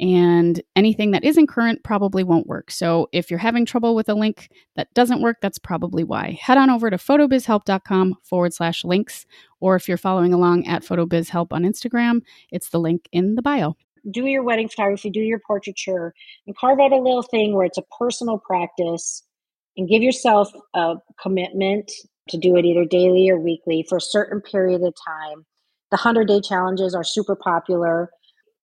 and anything that isn't current probably won't work. So if you're having trouble with a link that doesn't work, that's probably why. Head on over to photobizhelp.com forward slash links, or if you're following along at photobizhelp on Instagram, it's the link in the bio. Do your wedding photography, do your portraiture, and carve out a little thing where it's a personal practice and give yourself a commitment to do it either daily or weekly for a certain period of time. The 100 day challenges are super popular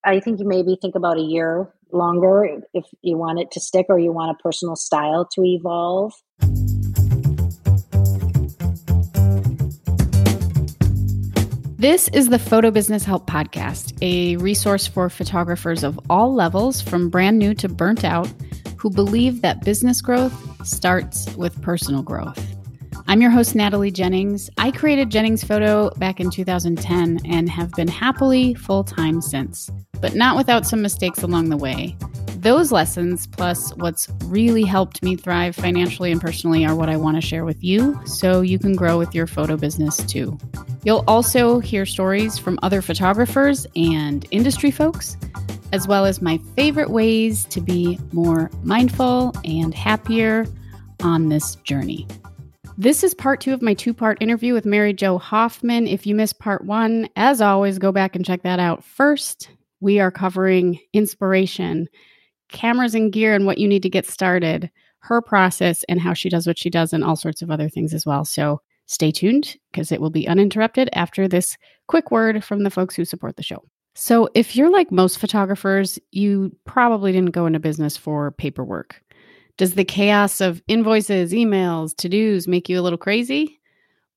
I think you maybe think about a year longer if you want it to stick or you want a personal style to evolve. This is the Photo Business Help Podcast, a resource for photographers of all levels, from brand new to burnt out, who believe that business growth starts with personal growth. I'm your host, Natalie Jennings. I created Jennings Photo back in 2010 and have been happily full time since, but not without some mistakes along the way. Those lessons, plus what's really helped me thrive financially and personally, are what I want to share with you so you can grow with your photo business too. You'll also hear stories from other photographers and industry folks, as well as my favorite ways to be more mindful and happier on this journey. This is part two of my two part interview with Mary Jo Hoffman. If you missed part one, as always, go back and check that out first. We are covering inspiration, cameras and gear, and what you need to get started, her process, and how she does what she does, and all sorts of other things as well. So stay tuned because it will be uninterrupted after this quick word from the folks who support the show. So, if you're like most photographers, you probably didn't go into business for paperwork. Does the chaos of invoices, emails, to dos make you a little crazy?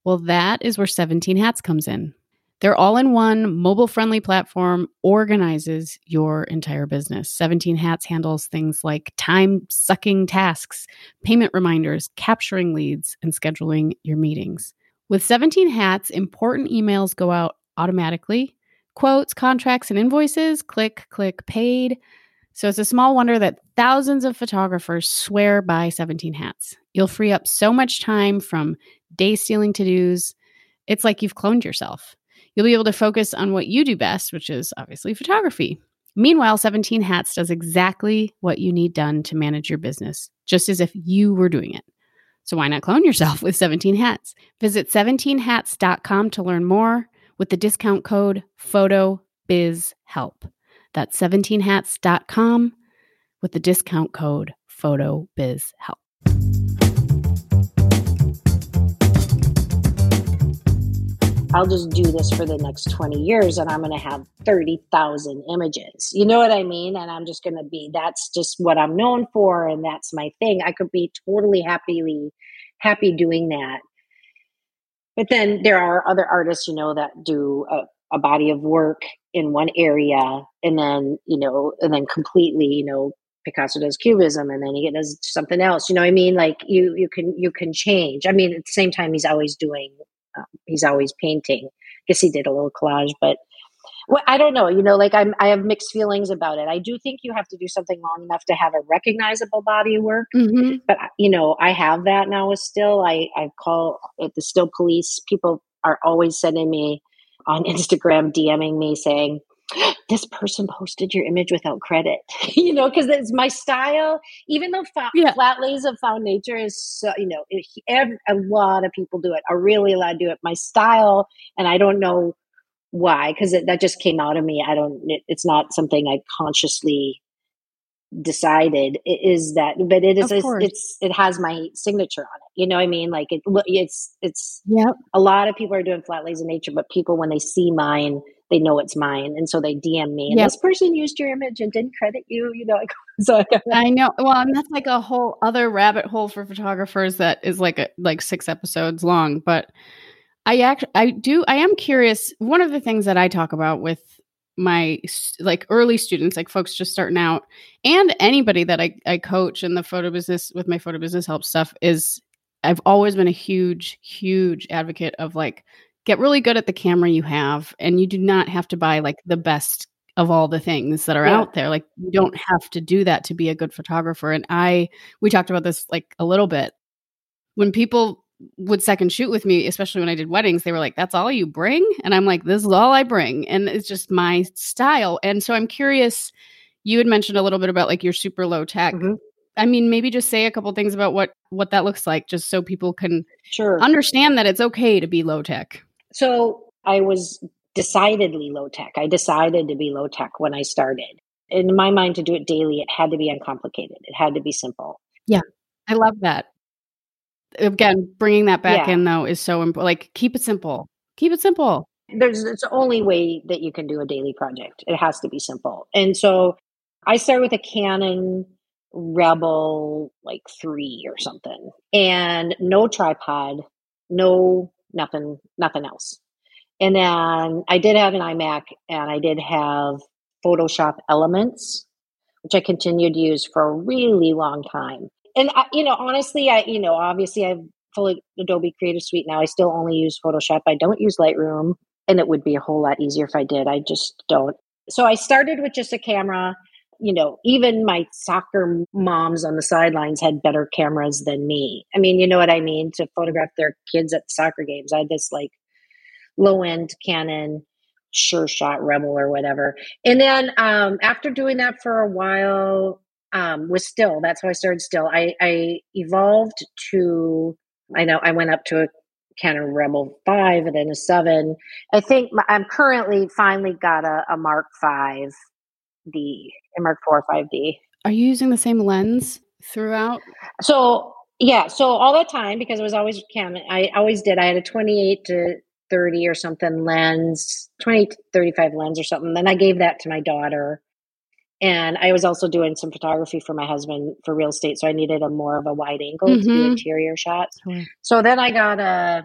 Well, that is where 17 Hats comes in. Their all in one mobile friendly platform organizes your entire business. 17 Hats handles things like time sucking tasks, payment reminders, capturing leads, and scheduling your meetings. With 17 Hats, important emails go out automatically. Quotes, contracts, and invoices click, click, paid. So it's a small wonder that thousands of photographers swear by 17 hats. You'll free up so much time from day stealing to dos. It's like you've cloned yourself. You'll be able to focus on what you do best, which is obviously photography. Meanwhile, 17 Hats does exactly what you need done to manage your business, just as if you were doing it. So why not clone yourself with 17 Hats? Visit 17hats.com to learn more with the discount code PHOTOBIZHELP. That's 17hats.com with the discount code PHOTOBIZHELP. I'll just do this for the next 20 years and I'm going to have 30,000 images. You know what I mean? And I'm just going to be, that's just what I'm known for. And that's my thing. I could be totally happily, happy doing that. But then there are other artists, you know, that do a, a body of work in one area and then you know and then completely you know picasso does cubism and then he does something else you know i mean like you you can you can change i mean at the same time he's always doing um, he's always painting i guess he did a little collage but well, I don't know. You know, like I'm, I have mixed feelings about it. I do think you have to do something long enough to have a recognizable body of work. Mm-hmm. But you know, I have that now. With still, I I call it the still police. People are always sending me on Instagram DMing me saying, this person posted your image without credit, you know, because it's my style. Even though fa- yeah. flat lays of found nature is, so, you know, it, every, a lot of people do it, are really allowed to do it. My style, and I don't know why, because that just came out of me. I don't. It, it's not something I consciously decided is that but it is it's it has my signature on it. You know what i mean? Like it it's it's yeah a lot of people are doing flat lays in nature but people when they see mine they know it's mine. And so they dm me and yep. this person used your image and didn't credit you you know so I, know. Well and that's like a whole other rabbit hole for photographers that is like a like six episodes long but i act i do i am curious one of the things that i talk about with my like early students, like folks just starting out, and anybody that I, I coach in the photo business with my photo business help stuff is I've always been a huge, huge advocate of like get really good at the camera you have, and you do not have to buy like the best of all the things that are Yeah. out there. Like you don't have to do that to be a good photographer. And I we talked about this like a little bit. When people would second shoot with me, especially when I did weddings, they were like, That's all you bring? And I'm like, This is all I bring. And it's just my style. And so I'm curious, you had mentioned a little bit about like your super low tech. Mhm. I mean, maybe just say a couple things about what what that looks like, just so people can Sure. understand that it's okay to be low tech. So I was decidedly low tech. I decided to be low tech when I started. In my mind, to do it daily, it had to be uncomplicated. It had to be simple. Yeah. I love that. Again, bringing that back Yeah. in though is so important. Like, keep it simple. Keep it simple. There's it's the only way that you can do a daily project. It has to be simple. And so I started with a Canon Rebel like three or something, and no tripod, no nothing, nothing else. And then I did have an iMac, and I did have Photoshop Elements, which I continued to use for a really long time. And I, you know, honestly, I you know, obviously I've fully Adobe Creative Suite now. I still only use Photoshop. I don't use Lightroom, and it would be a whole lot easier if I did. I just don't. So I started with just a camera. You know, even my soccer moms on the sidelines had better cameras than me. I mean, you know what I mean? To photograph their kids at soccer games, I had this like low end Canon Sure Shot Rebel or whatever. And then um, after doing that for a while, um, with still, that's how I started still. I, I evolved to, I know I went up to a Canon Rebel 5 and then a 7. I think my, I'm currently finally got a, a Mark 5D, a Mark 4 5D. Are you using the same lens throughout? So yeah, so all that time because it was always Canon, I always did. I had a 28 to 30 or something lens, 28 to 35 lens or something. Then I gave that to my daughter. And I was also doing some photography for my husband for real estate. So I needed a more of a wide angle to do Mhm. interior shots. So then I got a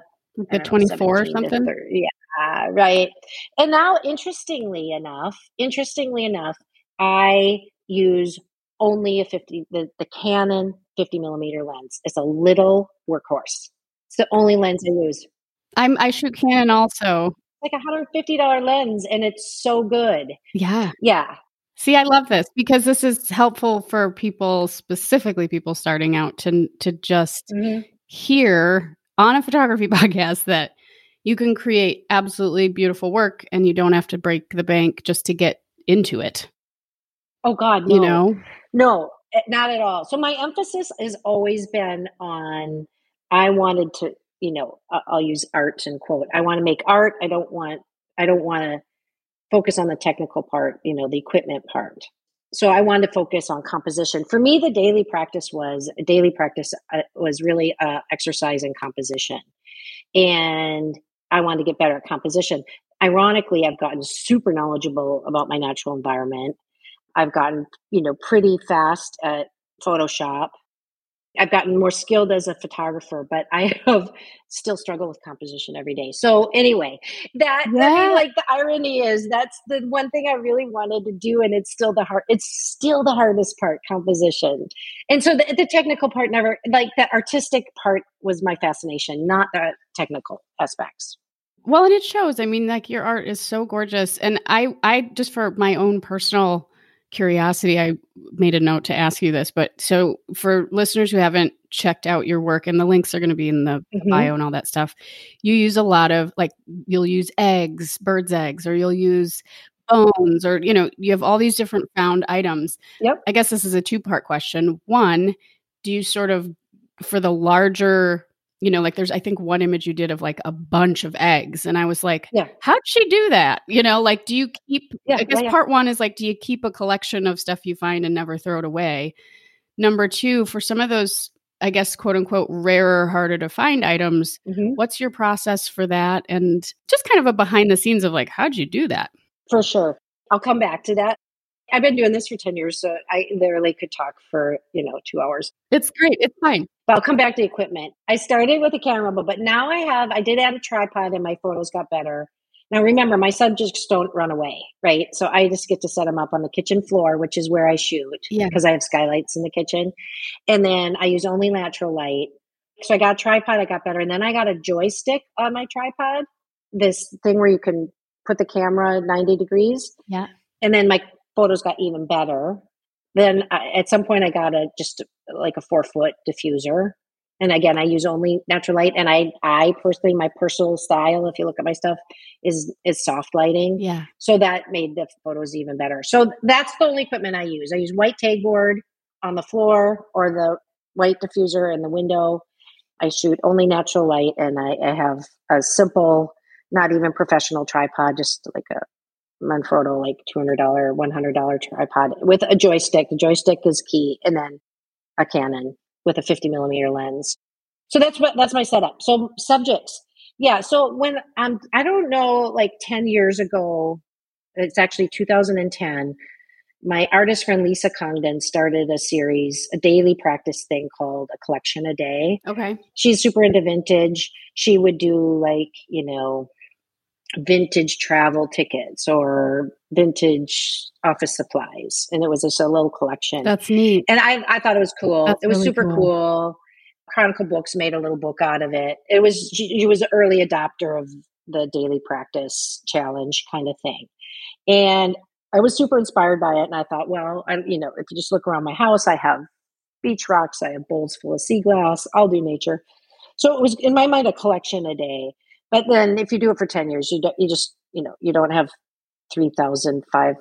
the 24 or something? 30, yeah, right. And now, interestingly enough, interestingly enough, I use only a 50, the, the Canon 50 millimeter lens. It's a little workhorse. It's the only lens I use. I'm I shoot Canon also. Like a $150 lens, and it's so good. Yeah. Yeah. See, I love this because this is helpful for people, specifically people starting out, to to just Mhm. hear on a photography podcast that you can create absolutely beautiful work and you don't have to break the bank just to get into it. Oh, God. No. You know? No, eh, not at all. So my emphasis has always been on I wanted to, you know, I'll use art and quote. I want to make art. I don't want I don't want to focus on the technical part, you know, the equipment part. So I wanted to focus on composition. For me, the daily practice was daily practice uh, was really uh, exercise and composition, and I wanted to get better at composition. Ironically, I've gotten super knowledgeable about my natural environment. I've gotten, you know, pretty fast at Photoshop. I've gotten more skilled as a photographer, but I have still struggle with composition every day. So anyway, that I mean, like the irony is that's the one thing I really wanted to do, and it's still the hard. It's still the hardest part, composition. And so the, the technical part never, like the artistic part, was my fascination, not the technical aspects. Well, and it shows. I mean, like your art is so gorgeous. And I I just for my own personal curiosity, I made a note to ask you this. But so for listeners who haven't checked out your work, and the links are going to be in the Mhm. bio and all that stuff, you use a lot of like you'll use eggs, birds' eggs, or you'll use bones, or you know, you have all these different found items. Yep. I guess this is a two part question. One, do you sort of for the larger you know like there's i think one image you did of like a bunch of eggs and i was like Yeah. how'd she do that you know like do you keep Yeah, i guess yeah, part one is like do you keep a collection of stuff you find and never throw it away number two for some of those i guess quote unquote rarer harder to find items Mhm. what's your process for that and just kind of a behind the scenes of like how'd you do that For sure. I'll come back to that. I've been doing this for 10 years, so I literally could talk for, you know, two hours. it's great it's fine But I'll come back to equipment. I started with a camera, but now I have, I did add a tripod and my photos got better. Now remember, my subjects don't run away, right? So I just get to set them up on the kitchen floor, which is where I shoot Yeah. because I have skylights in the kitchen. And then I use only natural light. So I got a tripod, I got better. And then I got a joystick on my tripod, this thing where you can put the camera 90 degrees. Yeah. and then my photos got even better. Then I, at some point, I got a just like a four foot diffuser, and again, I use only natural light. And I, I personally, my personal style, if you look at my stuff, is is soft lighting. Yeah. So that made the photos even better. So that's the only equipment I use. I use white tag board on the floor or the white diffuser in the window. I shoot only natural light, and I, I have a simple, not even professional tripod, just like a Manfrotto, like two hundred dollar, one hundred dollar tripod with a joystick. The joystick is key, and then a Canon with a 50 millimeter lens. So that's what that's my setup. So subjects. Yeah. So when I'm I don't know, like 10 years ago, it's actually 2010, my artist friend Lisa Congdon started a series, a daily practice thing called a collection a day. Okay. She's super into vintage. She would do like, you know, vintage travel tickets or vintage office supplies. And it was just a little collection. That's neat. And i, I thought it was cool. That's it was really super cool. cool. chronicle books made a little book out of it. It was she, she was an early adopter of the daily practice challenge kind of thing. And i was super inspired by it. And i thought well i you know if you just look around my house i have beach rocks i have bowls full of sea glass i'll do nature. So it was in my mind a collection a day but then if you do it for 10 years, you, don't, you just, you know, you don't have 3,005,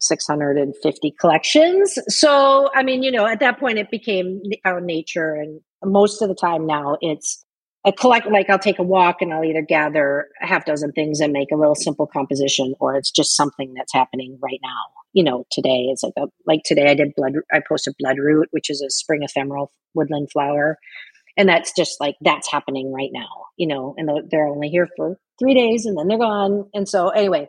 650 collections. So, I mean, you know, at that point it became our nature. And most of the time now it's a collect, like I'll take a walk and I'll either gather a half dozen things and make a little simple composition, or it's just something that's happening right now. You know, today is like a, like today I did blood, I posted bloodroot, which is a spring ephemeral woodland flower and that's just like that's happening right now you know and they're only here for three days and then they're gone. And so anyway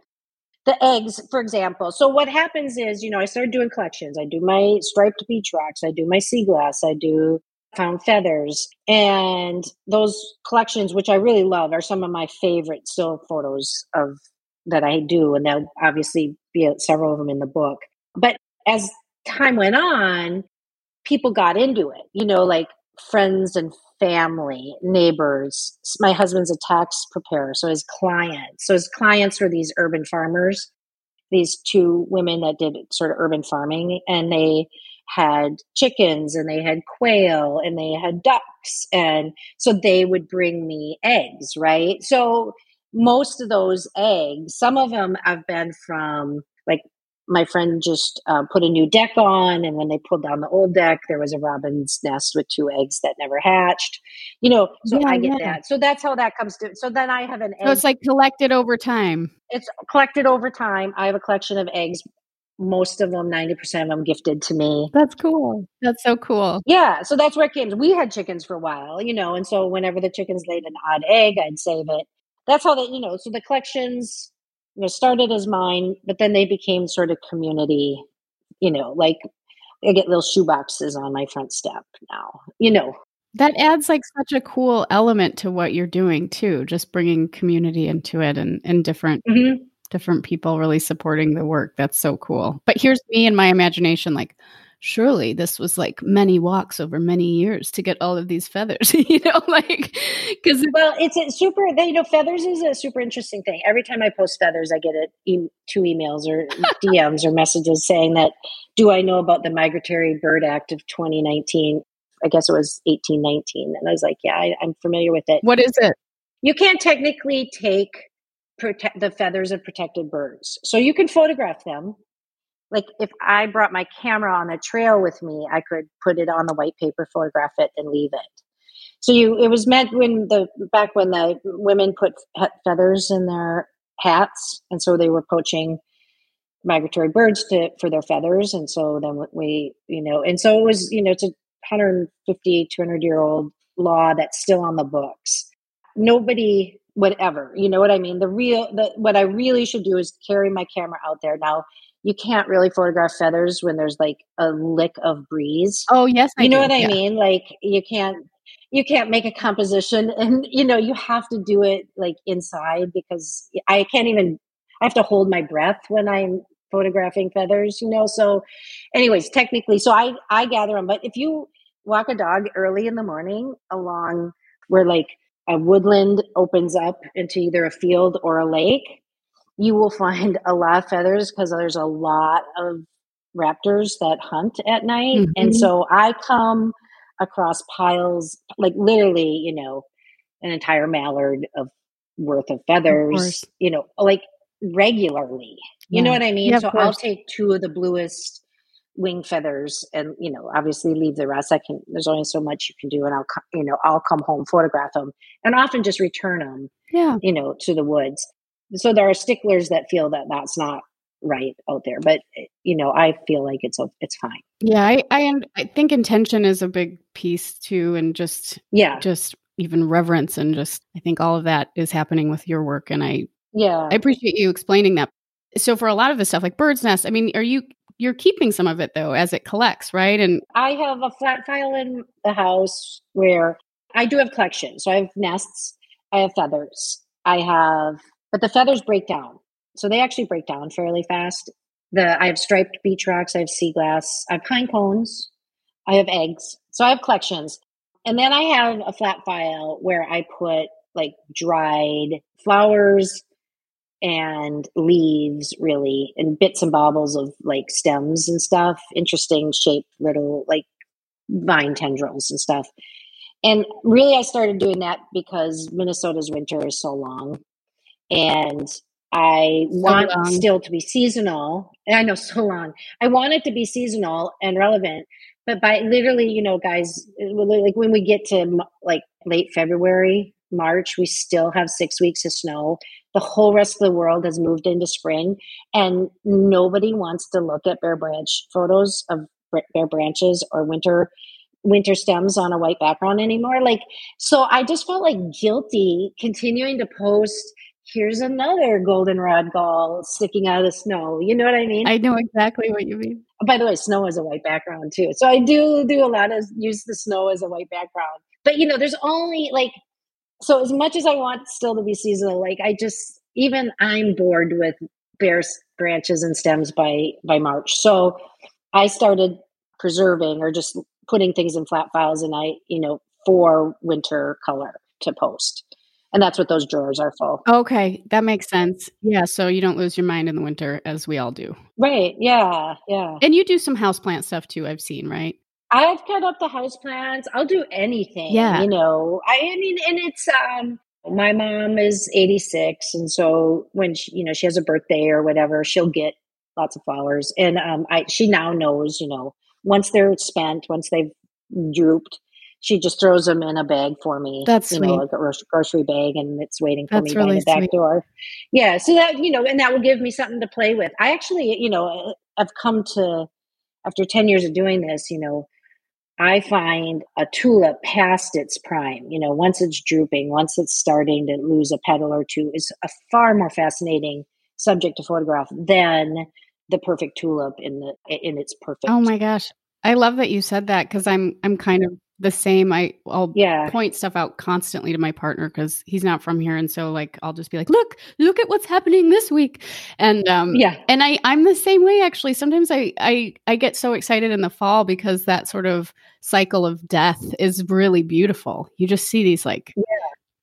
the eggs for example. So what happens is you know i started doing collections. I do my striped beach rocks. I do my sea glass. I do found feathers. And those collections which i really love are some of my favorite still photos of that i do. And there'll obviously be several of them in the book. But as time went on people got into it you know like friends and family, neighbors. My husband's a tax preparer, so his clients. So his clients were these urban farmers, these two women that did sort of urban farming, and they had chickens and they had quail and they had ducks. And so they would bring me eggs, right? So most of those eggs, some of them have been from like my friend just uh, put a new deck on and when they pulled down the old deck there was a robin's nest with two eggs that never hatched. You know so yeah, i get yeah. that. So that's how that comes to so then i have an so egg. it's like collected over time. It's collected over time. I have a collection of eggs most of them 90% of them gifted to me. That's cool. That's so cool. Yeah so that's where it came. We had chickens for a while you know and so whenever the chickens laid an odd egg i'd save it. That's how that you know so the collections you know started as mine but then they became sort of community you know like i get little shoe boxes on my front step now you know. That adds like such a cool element to what you're doing too just bringing community into it and and different mm-hmm. different people really supporting the work. That's so cool. But here's me in my imagination like surely this was like many walks over many years to get all of these feathers you know like because well it's a super you know feathers is a super interesting thing. Every time i post feathers i get it e- two emails or dms or messages saying that do i know about the migratory bird act of 2019 i guess it was 1819 and i was like yeah I, i'm familiar with it. What is it? You can't technically take protect the feathers of protected birds so you can photograph them like if I brought my camera on a trail with me, I could put it on the white paper, photograph it, and leave it. So you, it was meant when the back when the women put feathers in their hats, and so they were poaching migratory birds to for their feathers, and so then we, you know, and so it was, you know, it's a 150, 200 year old law that's still on the books. Nobody whatever you know what i mean the real the what i really should do is carry my camera out there now you can't really photograph feathers when there's like a lick of breeze. Oh yes, I you know do. what I yeah. mean. Like you can't you can't make a composition, and you know you have to do it like inside because I can't even. I have to hold my breath when I'm photographing feathers. You know, so anyways, technically, so I I gather them. But if you walk a dog early in the morning along where like a woodland opens up into either a field or a lake you will find a lot of feathers because there's a lot of raptors that hunt at night. Mm-hmm. And so I come across piles, like literally, you know, an entire mallard of worth of feathers, of you know, like regularly. You yeah. know what I mean? Yeah, so I'll take two of the bluest wing feathers and you know obviously leave the rest i can there's only so much you can do and i'll you know i'll come home photograph them and often just return them yeah you know to the woods so there are sticklers that feel that that's not right out there but eh, you know i feel like it's it's fine. Yeah i i, I think intention is a big piece too and just yeah. just even reverence and just i think all of that is happening with your work and i yeah. I appreciate you explaining that. So for a lot of the stuff like bird's nest i mean are you you're keeping some of it though as it collects right? And i have a flat file in the house where i do have collections so i have nests i have feathers i have but the feathers break down. So they actually break down fairly fast. The i have striped beach rocks i have sea glass i have pine cones i have eggs. So i have collections. And then i have a flat file where i put like dried flowers and leaves really and bits and bobbles of like stems and stuff interesting shaped little like vine tendrils and stuff. And really i started doing that because minnesota's winter is so long and i want still to be seasonal and i know so long. I want it to be seasonal and relevant but by literally you know guys eh, like when we get to like late february march we still have six weeks of snow. The whole rest of the world has moved into spring and nobody wants to look at bare branch photos of bare branches or winter winter stems on a white background anymore like so i just felt like guilty continuing to post here's another goldenrod gall sticking out of the snow. You know what i mean? I know exactly what you mean. By the way snow is a white background too. So i do do a lot of use the snow as a white background. But you know there's only like so as much as I want still to be seasonal, like I just even I'm bored with bare branches and stems by by March. So I started preserving or just putting things in flat files and I, you know, for winter color to post. And that's what those drawers are for. Okay, that makes sense. Yeah, so you don't lose your mind in the winter as we all do. Right. Yeah. Yeah. And you do some houseplant stuff too, I've seen, right? I've cut up the house plants. I'll do anything. Yeah. You know, I, I mean, and it's, um, my mom is 86. And so when she, you know, she has a birthday or whatever, she'll get lots of flowers. And, um, I, she now knows, you know, once they're spent, once they've drooped, she just throws them in a bag for me. That's you sweet. know, like a grocery bag, and it's waiting for That's me really by the back sweet. door. Yeah, so that you know, and that will give me something to play with. I actually, you know, uh, I've come to after ten years of doing this, you know, I find a tulip past its prime, you know, once it's drooping, once it's starting to lose a petal or two, is a far more fascinating subject to photograph than the perfect tulip in the in its oh perfect. Oh my gosh. I love that you said that because I'm I'm kind of the same. I I'll yeah. point stuff out constantly to my partner because he's not from here, and so like I'll just be like, "Look, look at what's happening this week," and um yeah, and I I'm the same way actually. Sometimes I I I get so excited in the fall because that sort of cycle of death is really beautiful. You just see these like yeah.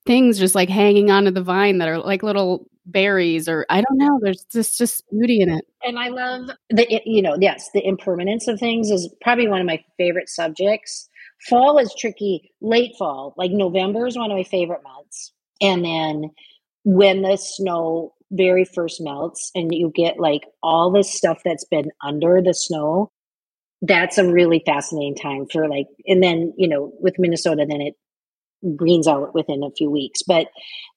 things just like hanging onto the vine that are like little berries or I don't know. There's just just beauty in it. And I love the you know yes the impermanence of things is probably one of my favorite subjects Fall is tricky. Late fall, like November is one of my favorite months. And then when the snow very first melts and you get like all this stuff that's been under the snow, that's a really fascinating time for like, and then, you know, with Minnesota, then it greens out within a few weeks. But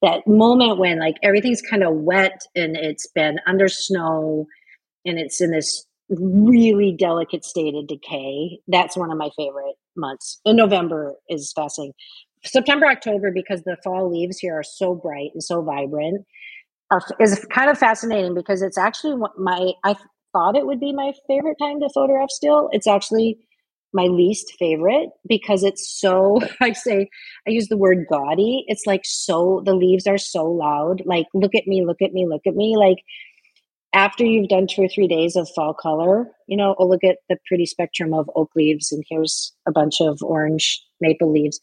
that moment when like everything's kind of wet and it's been under snow and it's in this really delicate state of decay, that's one of my favorite months. And November is fascinating. September, October, because the fall leaves here are so bright and so vibrant, are, is kind of fascinating because it's actually my, I thought it would be my favorite time to photograph still. It's actually my least favorite because it's so, I say, I use the word gaudy. It's like so, the leaves are so loud. Like, look at me, look at me, look at me. Like, after you've done two or three days of fall color, you know, oh, look at the pretty spectrum of oak leaves, and here's a bunch of orange maple leaves.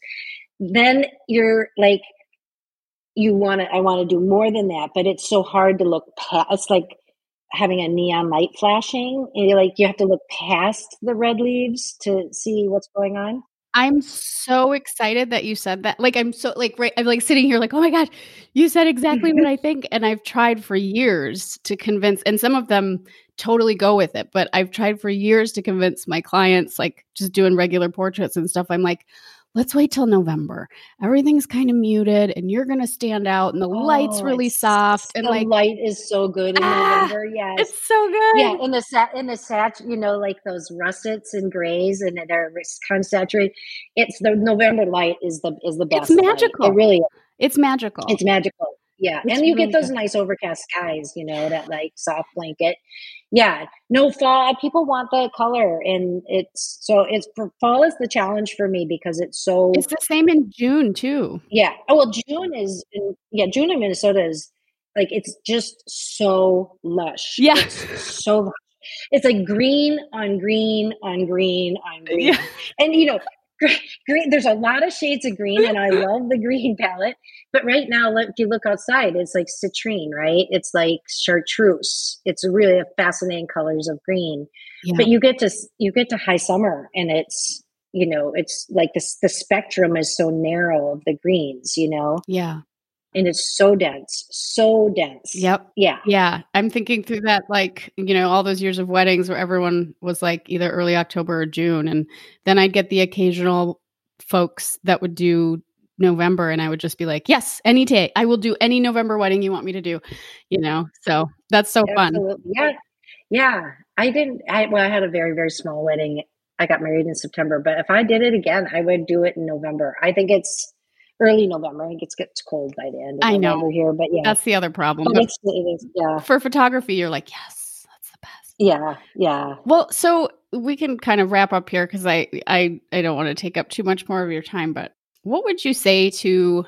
Then you're like, you want to, I want to do more than that, but it's so hard to look past. It's like having a neon light flashing and you're like, you have to look past the red leaves to see what's going on. I'm so excited that you said that. Like I'm so like right I'm like sitting here like, "Oh my god, you said exactly what I think." And I've tried for years to convince and some of them totally go with it, but I've tried for years to convince my clients like just doing regular portraits and stuff. I'm like, let's wait till November. Everything's kind of muted and you're going to stand out and the oh, light's really soft and the like light is so good in ah, November. Yes. It's so good. Yeah, in the sat in the sat, you know, like those russets and grays and they're kind of saturated. It's the November light is the is the best. It's magical. Light. It really is. It's magical. It's magical. Yeah. It's and you really get those good. nice overcast skies, you know, that like soft blanket. Yeah. No fall. Uh, people want the color. And it's so it's for fall is the challenge for me because it's so. It's the same in June too. Yeah. Oh, well, June is, in, yeah, June in Minnesota is like, it's just so lush. Yeah. It's so lush. It's like green on green on green on green. Yeah. And, you know, green there's a lot of shades of green and i love the green palette but right now look if you look outside it's like citrine right? It's like chartreuse. It's really fascinating colors of green yeah. but you get to you get to high summer and it's you know it's like this the spectrum is so narrow of the greens you know? Yeah and it's so dense, so dense. Yep. Yeah. Yeah. I'm thinking through that, like, you know, all those years of weddings where everyone was like either early October or June. And then I'd get the occasional folks that would do November and I would just be like, yes, any day. I will do any November wedding you want me to do, you know? So that's so Absolutely. fun. Yeah. Yeah. I didn't, I, well, I had a very, very small wedding. I got married in September, but if I did it again, I would do it in November. I think it's, early November. I think it gets cold by the end of I November know. here, but yeah, that's the other problem. It's, it is, yeah. For photography, you're like, yes, that's the best. Yeah, yeah. Well, so we can kind of wrap up here because I, I, I don't want to take up too much more of your time. But what would you say to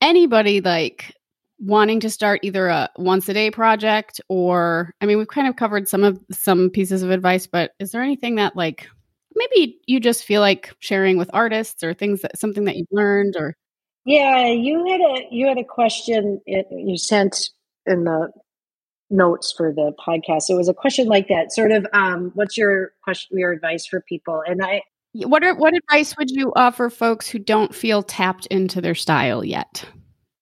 anybody like wanting to start either a once a day project or I mean, we've kind of covered some of some pieces of advice, but is there anything that like maybe you just feel like sharing with artists or things that something that you've learned or yeah you had a you had a question it, you sent in the notes for the podcast. It was a question like that sort of um what's your question your advice for people? And i what are what advice would you offer folks who don't feel tapped into their style yet?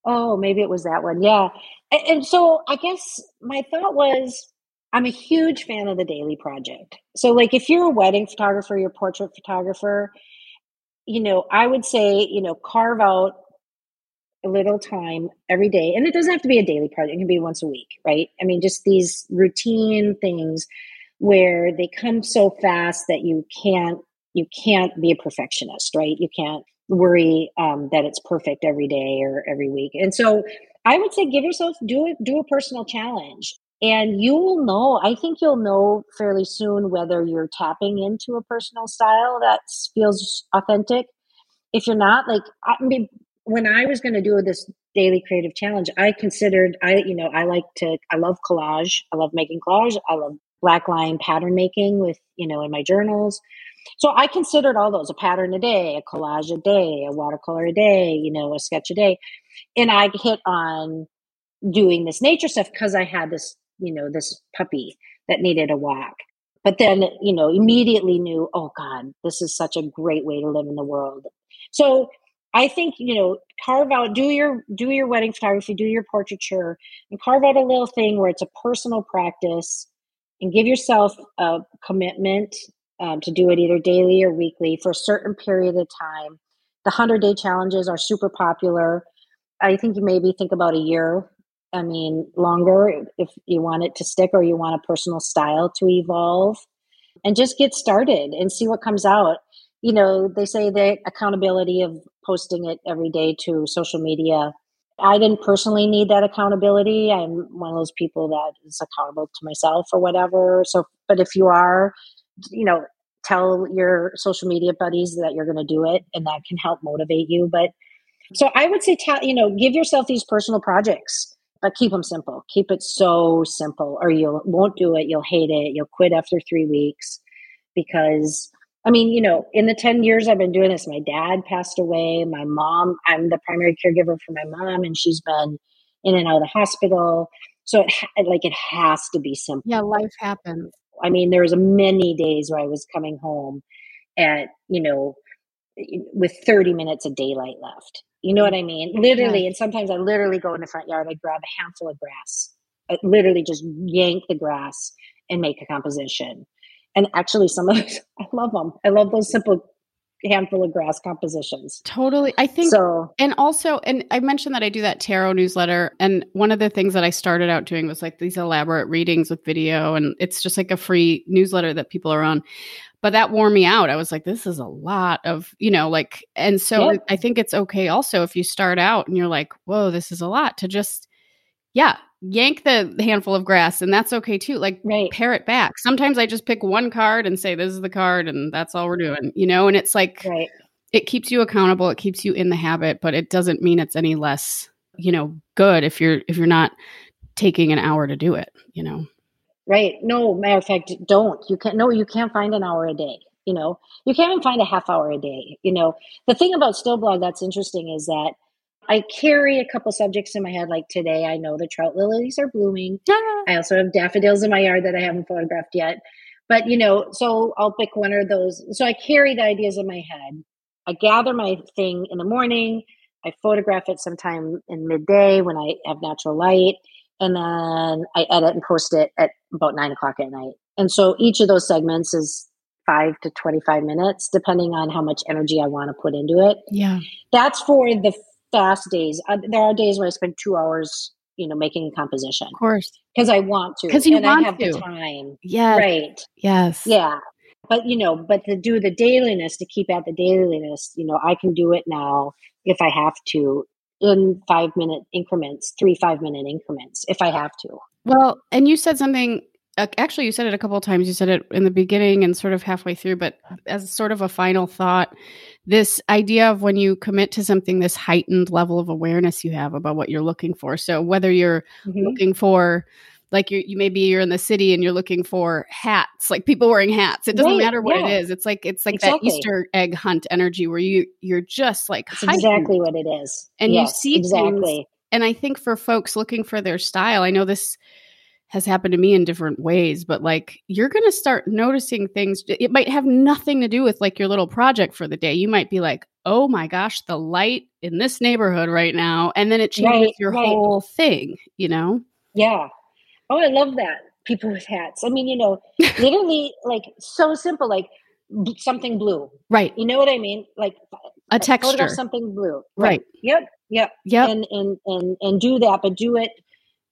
Oh maybe it was that one yeah. And, and so i guess my thought was I'm a huge fan of the daily project. So, like, if you're a wedding photographer, you're a portrait photographer, you know, I would say, you know, carve out a little time every day. And it doesn't have to be a daily project, it can be once a week, right? I mean, just these routine things where they come so fast that you can't you can't be a perfectionist right you can't worry um, that it's perfect every day or every week and so i would say give yourself do it do a personal challenge and you will know, I think you'll know fairly soon whether you're tapping into a personal style that feels authentic. If you're not, like, I mean, when I was going to do this daily creative challenge, I considered, I, you know, I like to, I love collage. I love making collage. I love black line pattern making with, you know, in my journals. So I considered all those a pattern a day, a collage a day, a watercolor a day, you know, a sketch a day. And I hit on doing this nature stuff because I had this you know, this puppy that needed a walk. But then, you know, immediately knew, oh God, this is such a great way to live in the world. So I think, you know, carve out, do your do your wedding photography, do your portraiture, and carve out a little thing where it's a personal practice and give yourself a commitment um, to do it either daily or weekly for a certain period of time. The 100 day challenges are super popular. I think you maybe think about a year I mean, longer if you want it to stick or you want a personal style to evolve and just get started and see what comes out. You know, they say the accountability of posting it every day to social media. I didn't personally need that accountability. I'm one of those people that is accountable to myself or whatever. So, but if you are, you know, tell your social media buddies that you're going to do it and that can help motivate you. But so I would say, tell, you know, give yourself these personal projects but keep them simple. Keep it so simple, or you won't do it. You'll hate it. You'll quit after three weeks because I mean, you know, in the 10 years I've been doing this, my dad passed away. My mom, I'm the primary caregiver for my mom, and she's been in and out of the hospital. So it like it has to be simple. Yeah, life happens. I mean, there was many days where I was coming home at, you know, with 30 minutes of daylight left. You know what I mean? Literally, yeah. and sometimes I literally go in the front yard, I grab a handful of grass, I literally just yank the grass and make a composition. And actually, some of those, I love them. I love those simple handful of grass compositions. Totally. I think so. And also, and I mentioned that I do that tarot newsletter. And one of the things that I started out doing was like these elaborate readings with video. And it's just like a free newsletter that people are on. But that wore me out. I was like, this is a lot of, you know, like, and so I think it's okay also if you start out and you're like, whoa, this is a lot to just, yeah, yank the handful of grass and that's okay too like right. pare it back sometimes i just pick one card and say this is the card and that's all we're doing you know and it's like right. it keeps you accountable it keeps you in the habit but it doesn't mean it's any less you know good if you're if you're not taking an hour to do it you know right no matter of fact don't you can't no you can't find an hour a day you know you can't even find a half hour a day you know the thing about still blog that's interesting is that I carry a couple subjects in my head. Like today, I know the trout lilies are blooming. I also have daffodils in my yard that I haven't photographed yet. But, you know, so I'll pick one of those. So I carry the ideas in my head. I gather my thing in the morning. I photograph it sometime in midday when I have natural light. And then I edit and post it at about nine o'clock at night. And so each of those segments is five to 25 minutes, depending on how much energy I want to put into it. Yeah. That's for the fast days. Uh, there are days where I spend two hours, you know, making a composition. Of course. Because I want to. Because you and want I have to. the time. Yeah. Right. Yes. Yeah. But you know, but to do the dailiness, to keep at the dailiness, you know, I can do it now if I have to in five minute increments, three five minute increments, if I have to. Well, and you said something actually you said it a couple of times you said it in the beginning and sort of halfway through but as sort of a final thought this idea of when you commit to something this heightened level of awareness you have about what you're looking for so whether you're mm-hmm. looking for like you you maybe you're in the city and you're looking for hats like people wearing hats it doesn't right, matter what yeah. it is it's like it's like exactly. that easter egg hunt energy where you you're just like exactly what it is and yes, you see exactly things, and i think for folks looking for their style i know this has happened to me in different ways, but like you're going to start noticing things. It might have nothing to do with like your little project for the day. You might be like, oh my gosh, the light in this neighborhood right now. And then it changes right, your right. whole thing, you know? Yeah. Oh, I love that. People with hats. I mean, you know, literally like so simple, like something blue. Right. You know what I mean? Like a texture. something blue. Right. right. Yep. Yep. Yep. And, and, and, and do that, but do it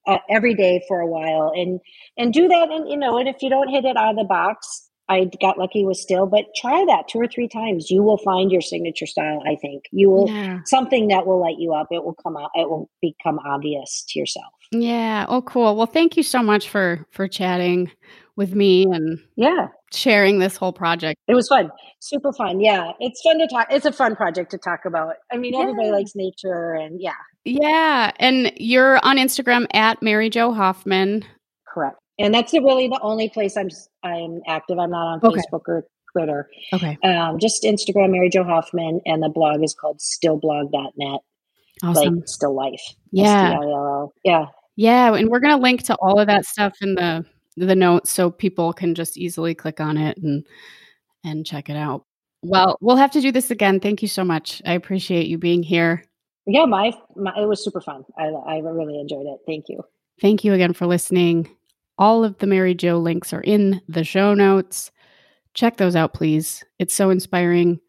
uh, every day for a while and and do that and you know and if you don't hit it out of the box i got lucky with still but try that two or three times you will find your signature style i think you will yeah. something that will light you up it will come out it will become obvious to yourself yeah oh cool well thank you so much for for chatting with me and yeah sharing this whole project it was fun super fun yeah it's fun to talk it's a fun project to talk about i mean yeah. everybody likes nature and yeah yeah. And you're on Instagram at Mary Jo Hoffman. Correct. And that's really the only place I'm I'm active. I'm not on okay. Facebook or Twitter. Okay. Um, just Instagram, Mary Jo Hoffman, and the blog is called stillblog.net. Awesome. Like still life. Yeah. S-T-I-L-L. Yeah. Yeah. And we're gonna link to all of that stuff in the the notes so people can just easily click on it and and check it out. Well, we'll have to do this again. Thank you so much. I appreciate you being here yeah, my, my it was super fun. I, I really enjoyed it. Thank you. Thank you again for listening. All of the Mary Jo links are in the show notes. Check those out, please. It's so inspiring.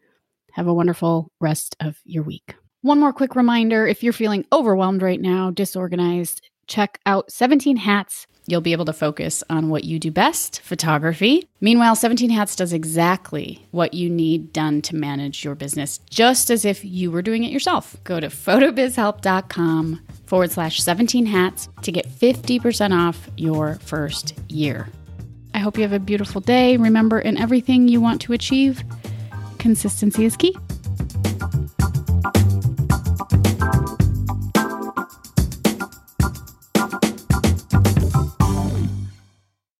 Have a wonderful rest of your week. One more quick reminder if you're feeling overwhelmed right now, disorganized, check out 17 Hats You'll be able to focus on what you do best photography. Meanwhile, 17 Hats does exactly what you need done to manage your business, just as if you were doing it yourself. Go to photobizhelp.com forward slash 17 hats to get 50% off your first year. I hope you have a beautiful day. Remember, in everything you want to achieve, consistency is key.